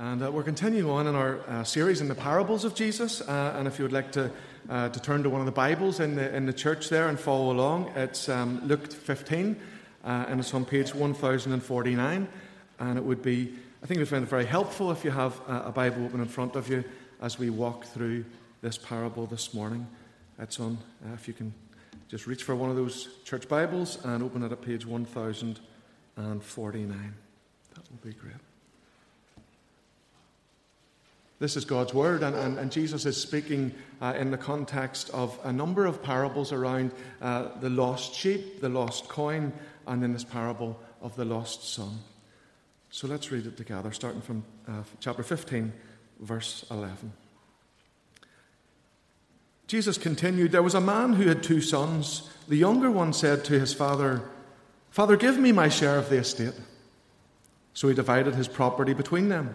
And uh, we're continuing on in our uh, series in the parables of Jesus. Uh, and if you would like to, uh, to turn to one of the Bibles in the, in the church there and follow along, it's um, Luke 15, uh, and it's on page 1049. And it would be, I think we find it very helpful if you have a, a Bible open in front of you as we walk through this parable this morning. It's on, uh, if you can just reach for one of those church Bibles and open it at page 1049. That will be great. This is God's word, and, and, and Jesus is speaking uh, in the context of a number of parables around uh, the lost sheep, the lost coin, and in this parable of the lost son. So let's read it together, starting from uh, chapter 15, verse 11. Jesus continued There was a man who had two sons. The younger one said to his father, Father, give me my share of the estate. So he divided his property between them.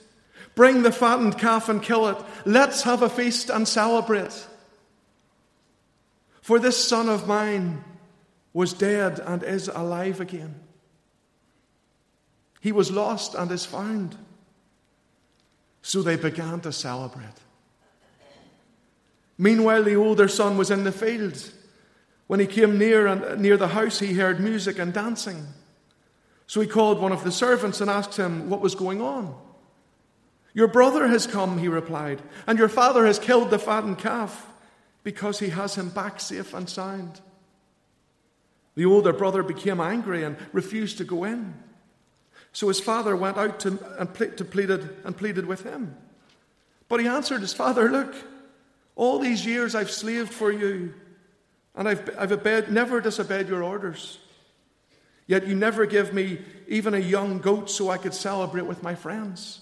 Bring the fattened calf and kill it. Let's have a feast and celebrate. For this son of mine was dead and is alive again. He was lost and is found. So they began to celebrate. Meanwhile, the older son was in the field. When he came near and near the house, he heard music and dancing. So he called one of the servants and asked him what was going on. Your brother has come, he replied, and your father has killed the fattened calf because he has him back safe and sound. The older brother became angry and refused to go in. So his father went out to, and, to pleaded, and pleaded with him. But he answered his father, Look, all these years I've slaved for you, and I've, I've obeyed, never disobeyed your orders. Yet you never give me even a young goat so I could celebrate with my friends.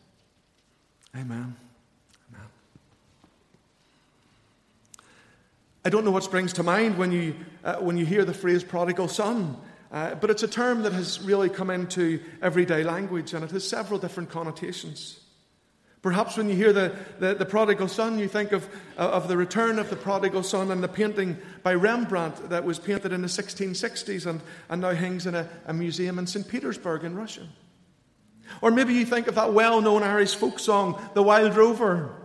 Amen. Amen. I don't know what springs to mind when you, uh, when you hear the phrase prodigal son, uh, but it's a term that has really come into everyday language and it has several different connotations. Perhaps when you hear the, the, the, prodigal son, you think of, uh, of the return of the prodigal son and the painting by Rembrandt that was painted in the 1660s and, and now hangs in a, a museum in St. Petersburg in Russia. Or maybe you think of that well known Irish folk song, The Wild Rover.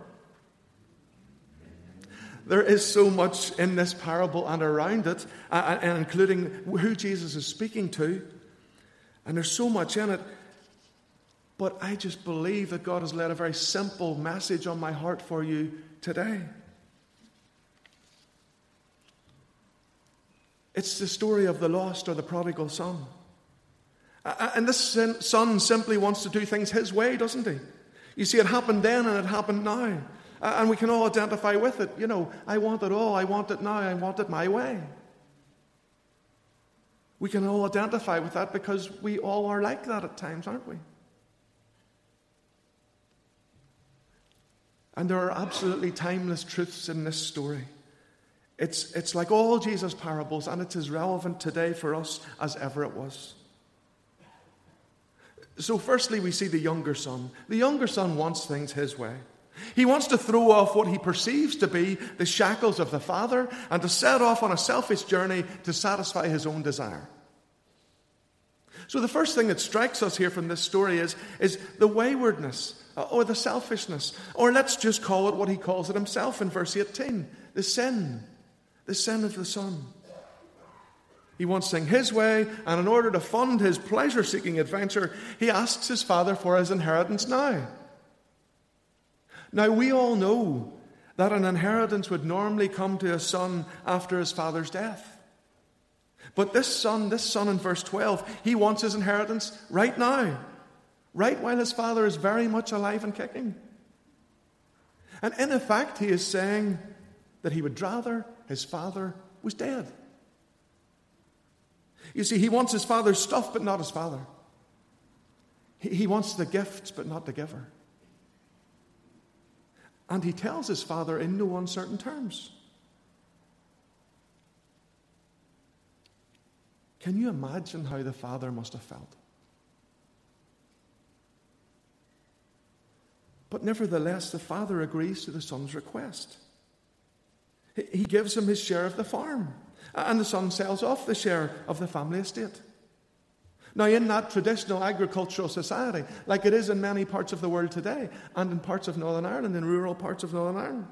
There is so much in this parable and around it, and including who Jesus is speaking to. And there's so much in it. But I just believe that God has laid a very simple message on my heart for you today. It's the story of the lost or the prodigal son. And this son simply wants to do things his way, doesn't he? You see, it happened then and it happened now. And we can all identify with it. You know, I want it all. I want it now. I want it my way. We can all identify with that because we all are like that at times, aren't we? And there are absolutely timeless truths in this story. It's, it's like all Jesus' parables, and it's as relevant today for us as ever it was. So, firstly, we see the younger son. The younger son wants things his way. He wants to throw off what he perceives to be the shackles of the father and to set off on a selfish journey to satisfy his own desire. So, the first thing that strikes us here from this story is, is the waywardness uh, or the selfishness, or let's just call it what he calls it himself in verse 18 the sin, the sin of the son. He wants things his way, and in order to fund his pleasure seeking adventure, he asks his father for his inheritance now. Now, we all know that an inheritance would normally come to a son after his father's death. But this son, this son in verse 12, he wants his inheritance right now, right while his father is very much alive and kicking. And in effect, he is saying that he would rather his father was dead. You see, he wants his father's stuff, but not his father. He, wants the gifts, but not the giver. And he tells his father in no uncertain terms. Can you imagine how the father must have felt? But nevertheless, the father agrees to the son's request. He gives him his share of the farm, and the son sells off the share of the family estate. Now, in that traditional agricultural society, like it is in many parts of the world today, and in parts of Northern Ireland, in rural parts of Northern Ireland,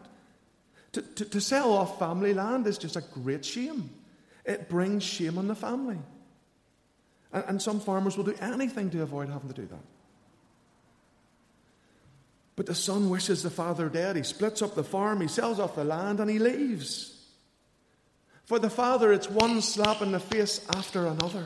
to, to, to sell off family land is just a great shame. It brings shame on the family. And, and some farmers will do anything to avoid having to do that. But the son wishes the father dead. He splits up the farm, he sells off the land, and he leaves. For the father, it's one slap in the face after another.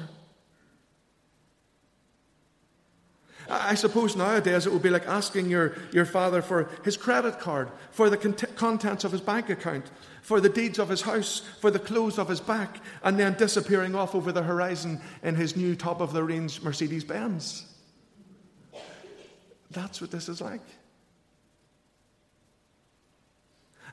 I suppose nowadays it would be like asking your, your father for his credit card, for the cont- contents of his bank account, for the deeds of his house, for the clothes of his back, and then disappearing off over the horizon in his new top of the range Mercedes Benz. That's what this is like.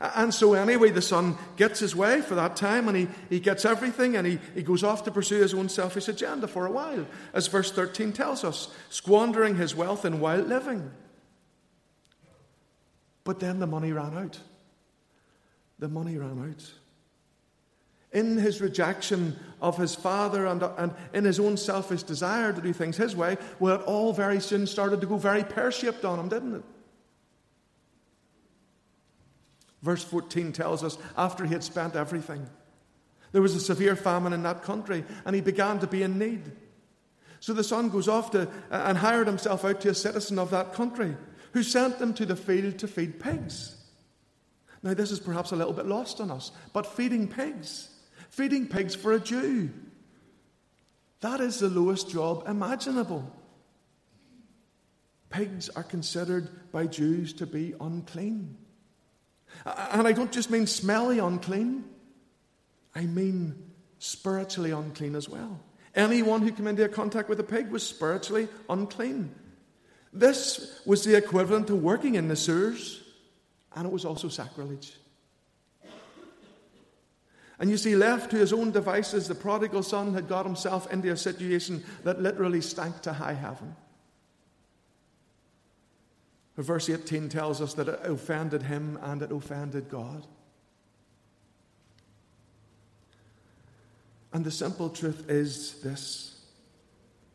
And so, anyway, the son gets his way for that time and he, he gets everything and he, he goes off to pursue his own selfish agenda for a while, as verse 13 tells us, squandering his wealth in wild living. But then the money ran out. The money ran out. In his rejection of his father and, and in his own selfish desire to do things his way, well, it all very soon started to go very pear shaped on him, didn't it? Verse 14 tells us after he had spent everything, there was a severe famine in that country and he began to be in need. So the son goes off to, uh, and hired himself out to a citizen of that country who sent him to the field to feed pigs. Now, this is perhaps a little bit lost on us, but feeding pigs, feeding pigs for a Jew, that is the lowest job imaginable. Pigs are considered by Jews to be unclean. And I don't just mean smelly unclean, I mean spiritually unclean as well. Anyone who came into contact with a pig was spiritually unclean. This was the equivalent to working in the sewers, and it was also sacrilege. And you see, left to his own devices, the prodigal son had got himself into a situation that literally stank to high heaven. Verse 18 tells us that it offended him and it offended God. And the simple truth is this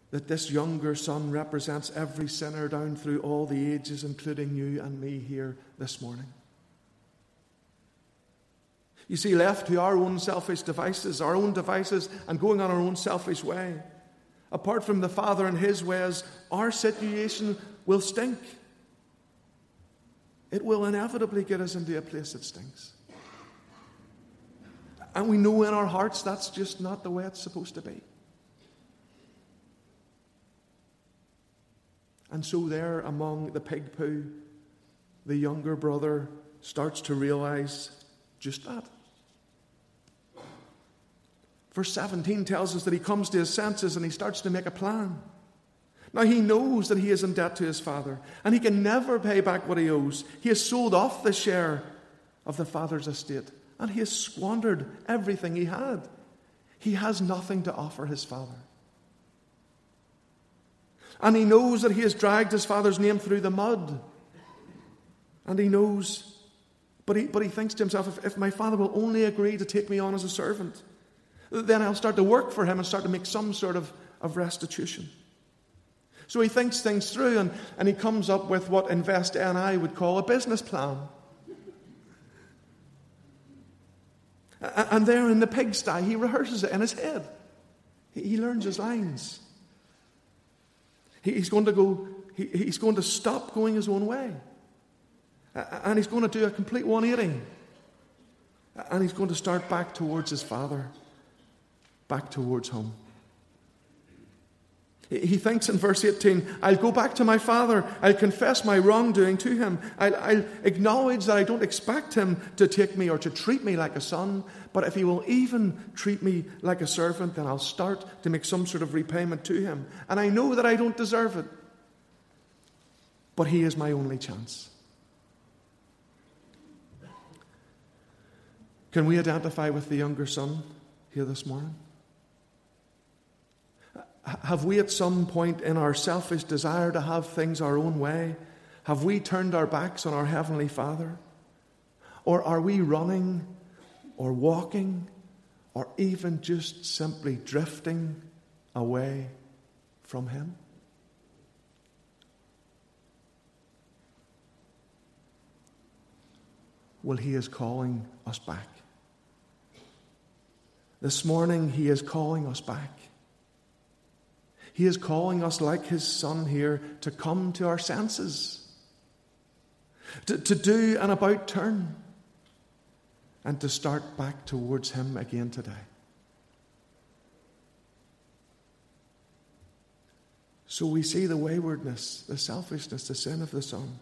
that this younger son represents every sinner down through all the ages, including you and me here this morning. You see, left to our own selfish devices, our own devices, and going on our own selfish way, apart from the Father and His ways, our situation will stink it will inevitably get us into a place that stinks. And we know in our hearts that's just not the way it's supposed to be. And so, there among the pig poo, the younger brother starts to realize just that. Verse 17 tells us that he comes to his senses and he starts to make a plan. Now he knows that he is in debt to his father and he can never pay back what he owes. He has sold off the share of the father's estate and he has squandered everything he had. He has nothing to offer his father. And he knows that he has dragged his father's name through the mud. And he knows, but he, but he thinks to himself if, if my father will only agree to take me on as a servant, then I'll start to work for him and start to make some sort of, of restitution. So he thinks things through and, and he comes up with what Invest NI would call a business plan. And there in the pigsty, he rehearses it in his head. He learns his lines. He's going to go, he's going to stop going his own way. And he's going to do a complete 180. And he's going to start back towards his father back towards home. He thinks in verse 18, I'll go back to my father. I'll confess my wrongdoing to him. I'll, I'll, acknowledge that I don't expect him to take me or to treat me like a son. But if he will even treat me like a servant, then I'll start to make some sort of repayment to him. And I know that I don't deserve it. But he is my only chance. Can we identify with the younger son here this morning? Have we at some point in our selfish desire to have things our own way, have we turned our backs on our Heavenly Father? Or are we running or walking or even just simply drifting away from Him? Well, He is calling us back. This morning, He is calling us back. He is calling us, like his son here, to come to our senses, to, to do an about turn, and to start back towards him again today. So we see the waywardness, the selfishness, the sin of the son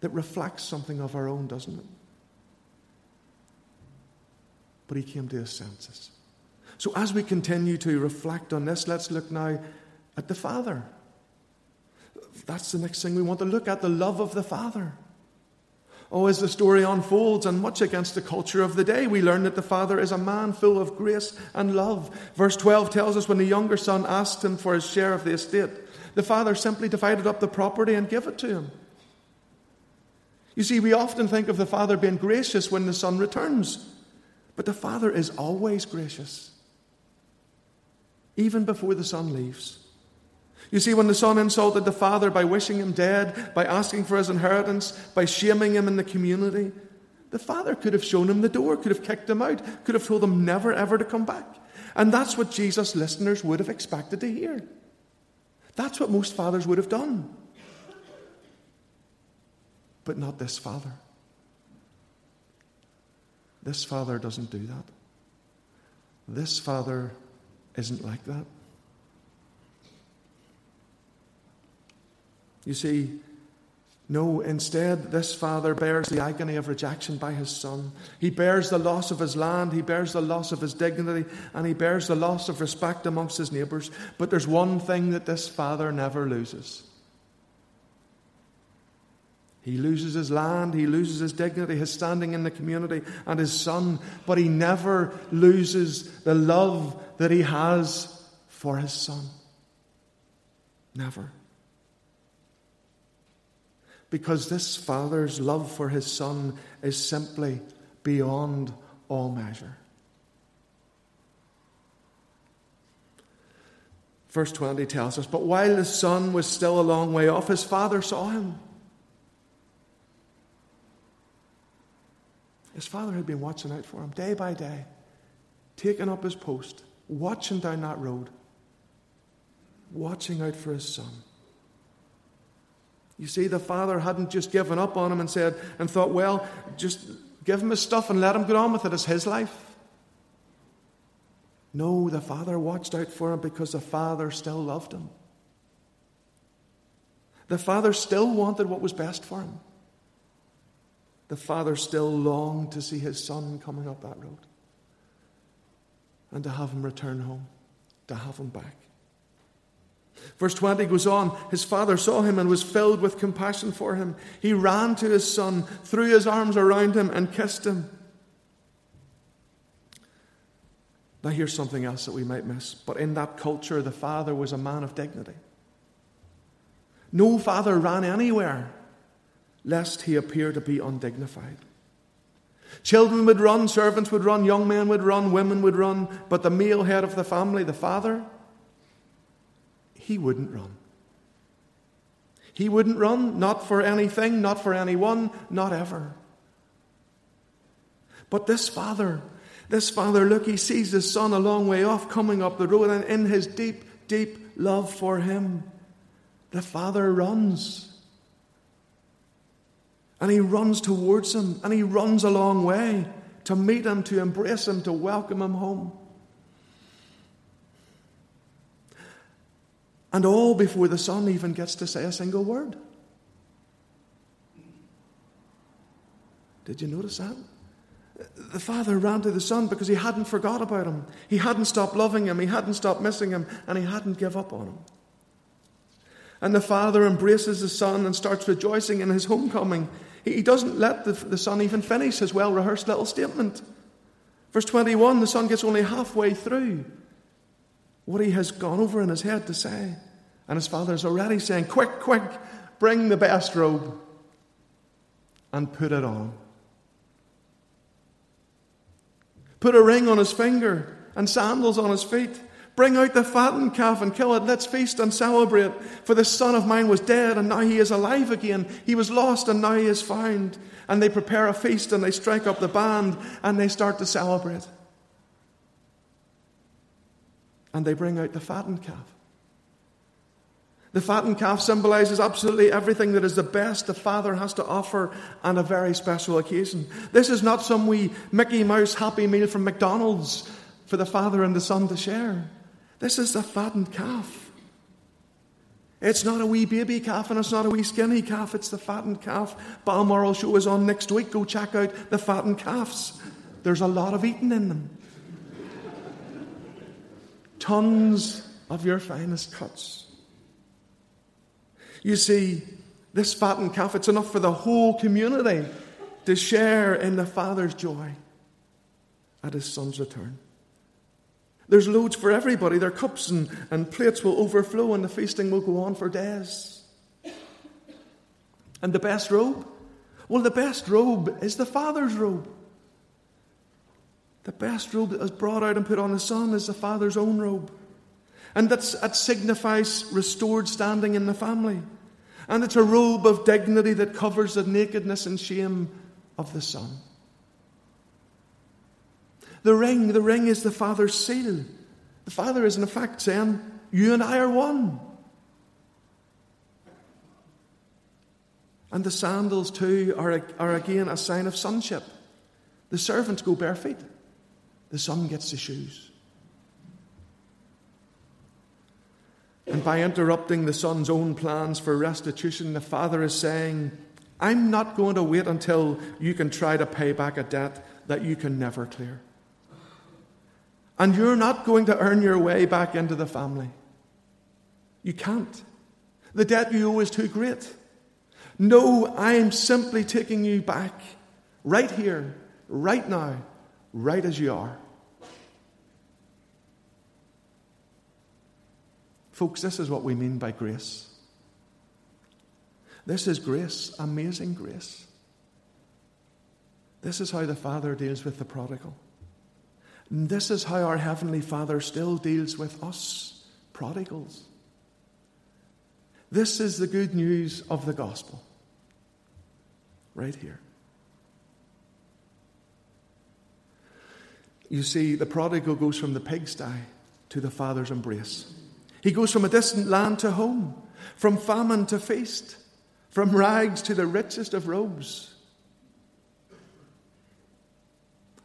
that reflects something of our own, doesn't it? But he came to his senses. So, as we continue to reflect on this, let's look now at the Father. That's the next thing we want to look at the love of the Father. Oh, as the story unfolds, and much against the culture of the day, we learn that the Father is a man full of grace and love. Verse 12 tells us when the younger son asked him for his share of the estate, the Father simply divided up the property and gave it to him. You see, we often think of the Father being gracious when the Son returns, but the Father is always gracious even before the son leaves. You see, when the son insulted the father by wishing him dead, by asking for his inheritance, by shaming him in the community, the father could have shown him the door, could have kicked him out, could have told him never ever to come back. And that's what Jesus' listeners would have expected to hear. That's what most fathers would have done. But not this father. This father doesn't do that. This father isn't like that. You see, no, instead, this father bears the agony of rejection by his son. He bears the loss of his land, he bears the loss of his dignity, and he bears the loss of respect amongst his neighbours. But there's one thing that this father never loses he loses his land, he loses his dignity, his standing in the community, and his son, but he never loses the love that he has for his son. Never. Because this father's love for his son is simply beyond all measure. Verse 20 tells us, But while the son was still a long way off, his father saw him His father had been watching out for him day by day, taking up his post, watching down that road, watching out for his son. You see, the father hadn't just given up on him and said, and thought, well, just give him his stuff and let him get on with it. It's his life. No, the father watched out for him because the father still loved him. The father still wanted what was best for him. The father still longed to see his son coming up that road and to have him return home, to have him back. Verse 20 goes on His father saw him and was filled with compassion for him. He ran to his son, threw his arms around him, and kissed him. Now, here's something else that we might miss. But in that culture, the father was a man of dignity. No father ran anywhere lest he appear to be undignified. Children would run, servants would run, young men would run, women would run, but the male head of the family, the father, he wouldn't run. He wouldn't run, not for anything, not for anyone, not ever. But this father, this father, look, he sees his son a long way off coming up the road, and in his deep, deep love for him, the father runs. And he runs towards him, and he runs a long way to meet him, to embrace him, to welcome him home. And all before the son even gets to say a single word. Did you notice that? The father ran to the son because he hadn't forgot about him. He hadn't stopped loving him. He hadn't stopped missing him. And he hadn't give up on him. And the father embraces the son and starts rejoicing in his homecoming. He doesn't let the, the son even finish his well rehearsed little statement. Verse 21 the son gets only halfway through what he has gone over in his head to say. And his father is already saying, Quick, quick, bring the best robe and put it on. Put a ring on his finger and sandals on his feet. Bring out the fattened calf and kill it. Let's feast and celebrate. For this son of mine was dead and now he is alive again. He was lost and now he is found. And they prepare a feast and they strike up the band and they start to celebrate and they bring out the fattened calf. The fattened calf symbolizes absolutely everything that is the best the Father has to offer on a very special occasion. This is not some wee Mickey Mouse happy meal from McDonald's for the Father and the Son to share. This is the fattened calf. It's not a wee baby calf and it's not a wee skinny calf, it's the fattened calf. Balmoral show is on next week. Go check out the fattened calves. There's a lot of eating in them tons of your finest cuts. You see, this fattened calf, it's enough for the whole community to share in the Father's joy at his Son's return. There's loads for everybody. Their cups and, and plates will overflow, and the feasting will go on for days. And the best robe? Well, the best robe is the Father's robe. The best robe that is brought out and put on the Son is the Father's own robe. And that's, that signifies restored standing in the family. And it's a robe of dignity that covers the nakedness and shame of the Son. The ring, the ring is the Father's seal. The Father is, in effect, saying, You and I are one. And the sandals, too, are, are again a sign of sonship. The servants go bare feet. The son gets the shoes. And by interrupting the son's own plans for restitution, the father is saying, I'm not going to wait until you can try to pay back a debt that you can never clear. And you're not going to earn your way back into the family. You can't. The debt you owe is too great. No, I'm simply taking you back right here, right now, right as you are. Folks, this is what we mean by grace. This is grace, amazing grace. This is how the Father deals with the prodigal. This is how our Heavenly Father still deals with us, prodigals. This is the good news of the gospel. Right here. You see, the prodigal goes from the pigsty to the Father's embrace. He goes from a distant land to home, from famine to feast, from rags to the richest of robes.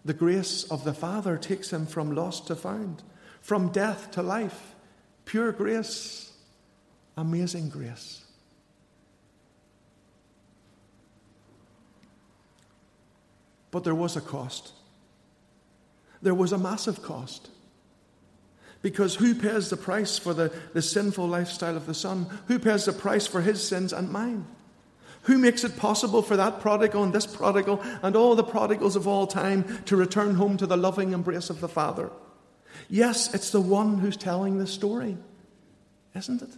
The grace of the Father takes him from lost to found, from death to life. Pure grace, amazing grace. But there was a cost. There was a massive cost. Because who pays the price for the, the sinful lifestyle of the Son? Who pays the price for his sins and mine? Who makes it possible for that prodigal and this prodigal and all the prodigals of all time to return home to the loving embrace of the Father? Yes, it's the one who's telling the story, isn't it?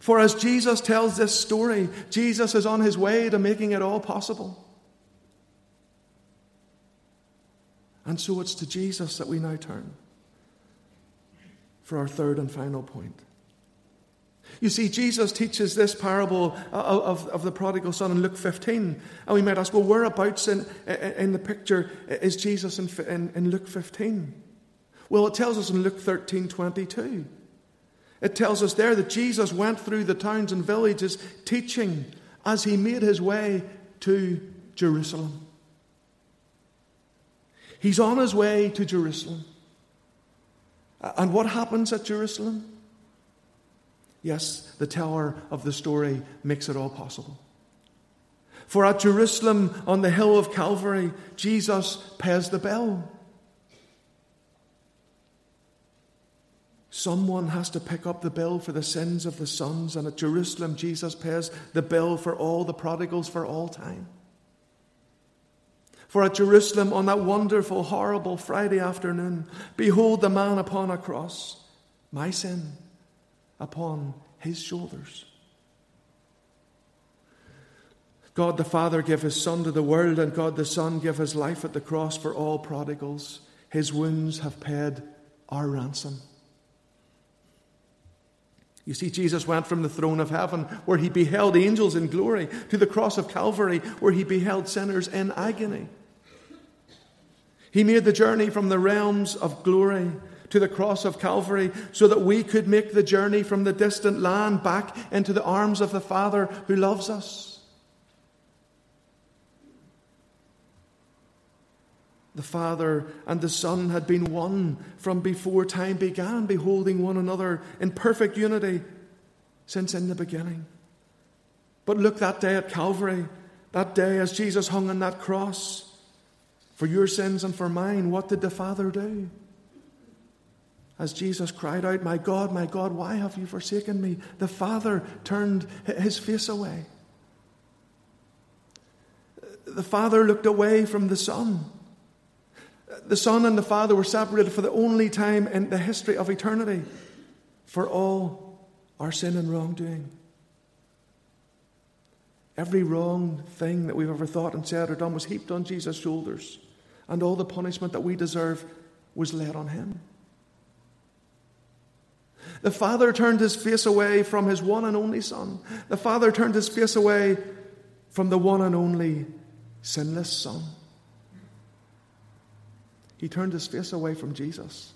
For as Jesus tells this story, Jesus is on his way to making it all possible. And so it's to Jesus that we now turn for our third and final point. You see, Jesus teaches this parable of, of the prodigal son in Luke 15. And we might ask, well, whereabouts in, in the picture is Jesus in, in, in Luke 15? Well, it tells us in Luke 13 22. It tells us there that Jesus went through the towns and villages teaching as he made his way to Jerusalem. He's on his way to Jerusalem. And what happens at Jerusalem? Yes, the teller of the story makes it all possible. For at Jerusalem, on the hill of Calvary, Jesus pays the bill. Someone has to pick up the bill for the sins of the sons, and at Jerusalem, Jesus pays the bill for all the prodigals for all time. For at Jerusalem, on that wonderful, horrible Friday afternoon, behold the man upon a cross, my sin upon his shoulders. God the Father gave his Son to the world, and God the Son gave his life at the cross for all prodigals. His wounds have paid our ransom. You see, Jesus went from the throne of heaven, where he beheld angels in glory, to the cross of Calvary, where he beheld sinners in agony. He made the journey from the realms of glory to the cross of Calvary so that we could make the journey from the distant land back into the arms of the Father who loves us. The Father and the Son had been one from before time began, beholding one another in perfect unity since in the beginning. But look that day at Calvary, that day as Jesus hung on that cross for your sins and for mine. What did the Father do? As Jesus cried out, My God, my God, why have you forsaken me? The Father turned his face away. The Father looked away from the Son the Son and the Father were separated for the only time in the history of eternity for all our sin and wrongdoing. Every wrong thing that we've ever thought and said or done was heaped on Jesus' shoulders, and all the punishment that we deserve was laid on him. The Father turned his face away from his one and only Son. The Father turned his face away from the one and only sinless Son. He turned his face away from Jesus.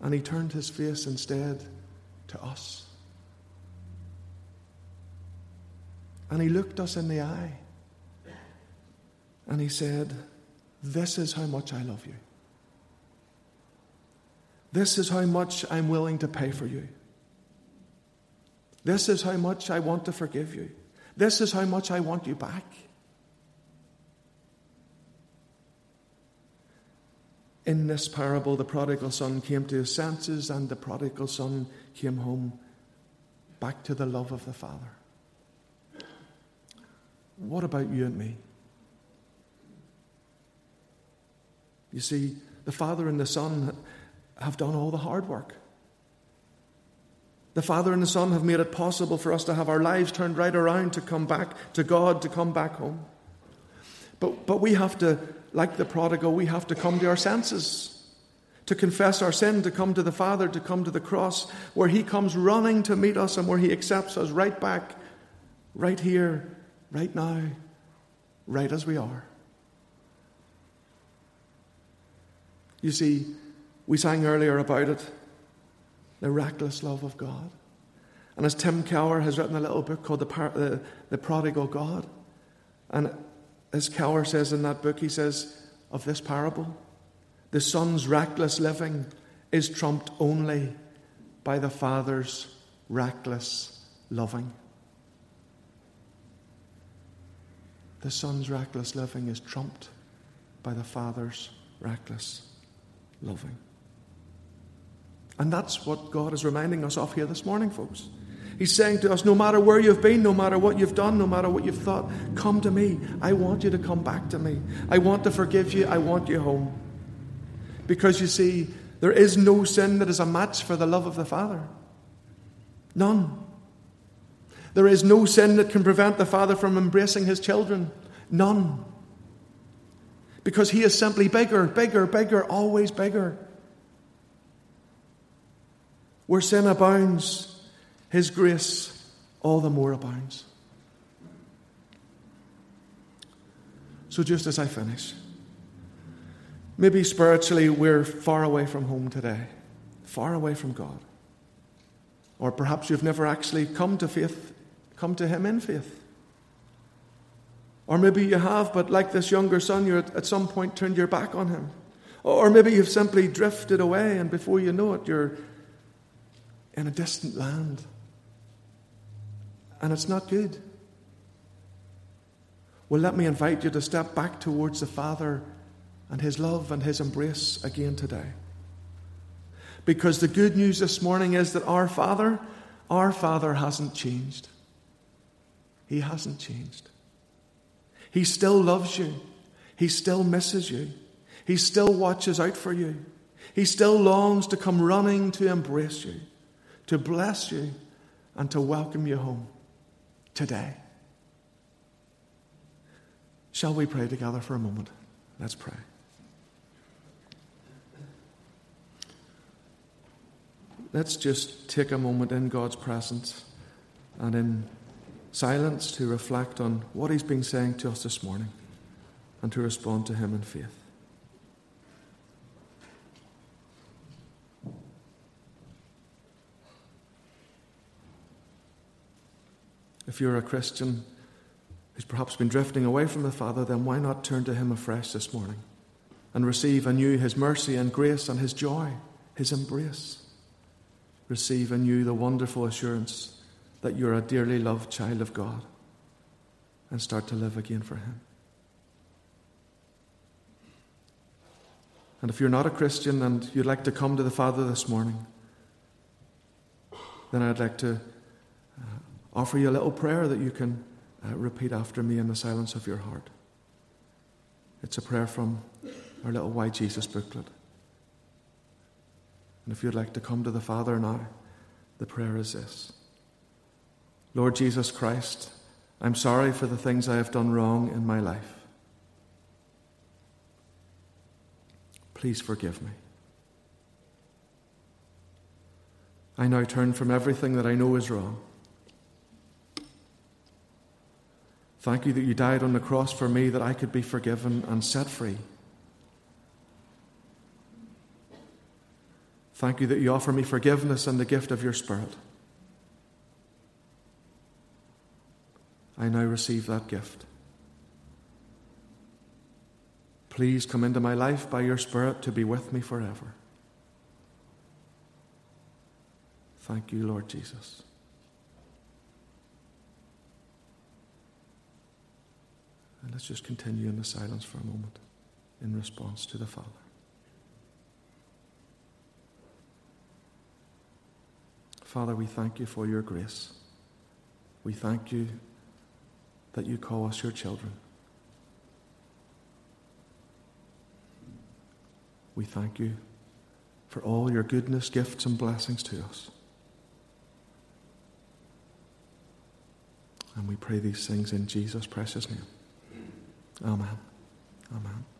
And he turned his face instead to us. And he looked us in the eye. And he said, This is how much I love you. This is how much I'm willing to pay for you. This is how much I want to forgive you. This is how much I want you back. In this parable, the prodigal son came to his senses, and the prodigal son came home back to the love of the Father. What about you and me? You see, the Father and the Son have done all the hard work. The Father and the Son have made it possible for us to have our lives turned right around, to come back to God, to come back home. But, but we have to like the prodigal, we have to come to our senses, to confess our sin, to come to the Father, to come to the cross, where He comes running to meet us and where He accepts us right back, right here, right now, right as we are. You see, we sang earlier about it the reckless love of God. And as Tim Keller has written a little book called The, Par- the, the Prodigal God, and as Keller says in that book, he says of this parable, the son's reckless living is trumped only by the father's reckless loving. the Son's reckless living is trumped by the Father's reckless loving. And that's what God is reminding us of here this morning, folks. He's saying to us, no matter where you've been, no matter what you've done, no matter what you've thought, come to me. I want you to come back to me. I want to forgive you. I want you home. Because you see, there is no sin that is a match for the love of the Father. None. There is no sin that can prevent the Father from embracing his children. None. Because he is simply bigger, bigger, bigger, always bigger. Where sin abounds, his grace all the more abounds. So, just as I finish, maybe spiritually we're far away from home today, far away from God. Or perhaps you've never actually come to faith, come to Him in faith. Or maybe you have, but like this younger son, you at some point turned your back on Him. Or maybe you've simply drifted away, and before you know it, you're in a distant land. And it's not good. Well, let me invite you to step back towards the Father and His love and His embrace again today. Because the good news this morning is that our Father, our Father hasn't changed. He hasn't changed. He still loves you. He still misses you. He still watches out for you. He still longs to come running to embrace you, to bless you, and to welcome you home today. Shall we pray together for a moment? Let's pray. Let's just take a moment in God's presence and in silence to reflect on what He's been saying to us this morning and to respond to Him in faith. If you're a Christian who's perhaps been drifting away from the Father, then why not turn to Him afresh this morning and receive anew His mercy and grace and His joy, His embrace? Receive anew the wonderful assurance that you're a dearly loved child of God and start to live again for Him. And if you're not a Christian and you'd like to come to the Father this morning, then I'd like to uh, offer you a little prayer that you can uh, repeat after me in the silence of your heart. It's a prayer from our little Why Jesus booklet. And if you'd like to come to the Father now, the prayer is this Lord Jesus Christ, I'm sorry for the things I have done wrong in my life. Please forgive me. I now turn from everything that I know is wrong Thank you that you died on the cross for me that I could be forgiven and set free. Thank you that you offer me forgiveness and the gift of your Spirit. I now receive that gift. Please come into my life by your Spirit to be with me forever. Thank you, Lord Jesus. And let's just continue in the silence for a moment in response to the Father. Father, we thank you for your grace. We thank you that you call us your children. We thank you for all your goodness, gifts, and blessings to us. And we pray these things in Jesus' precious name. Amen. Amen.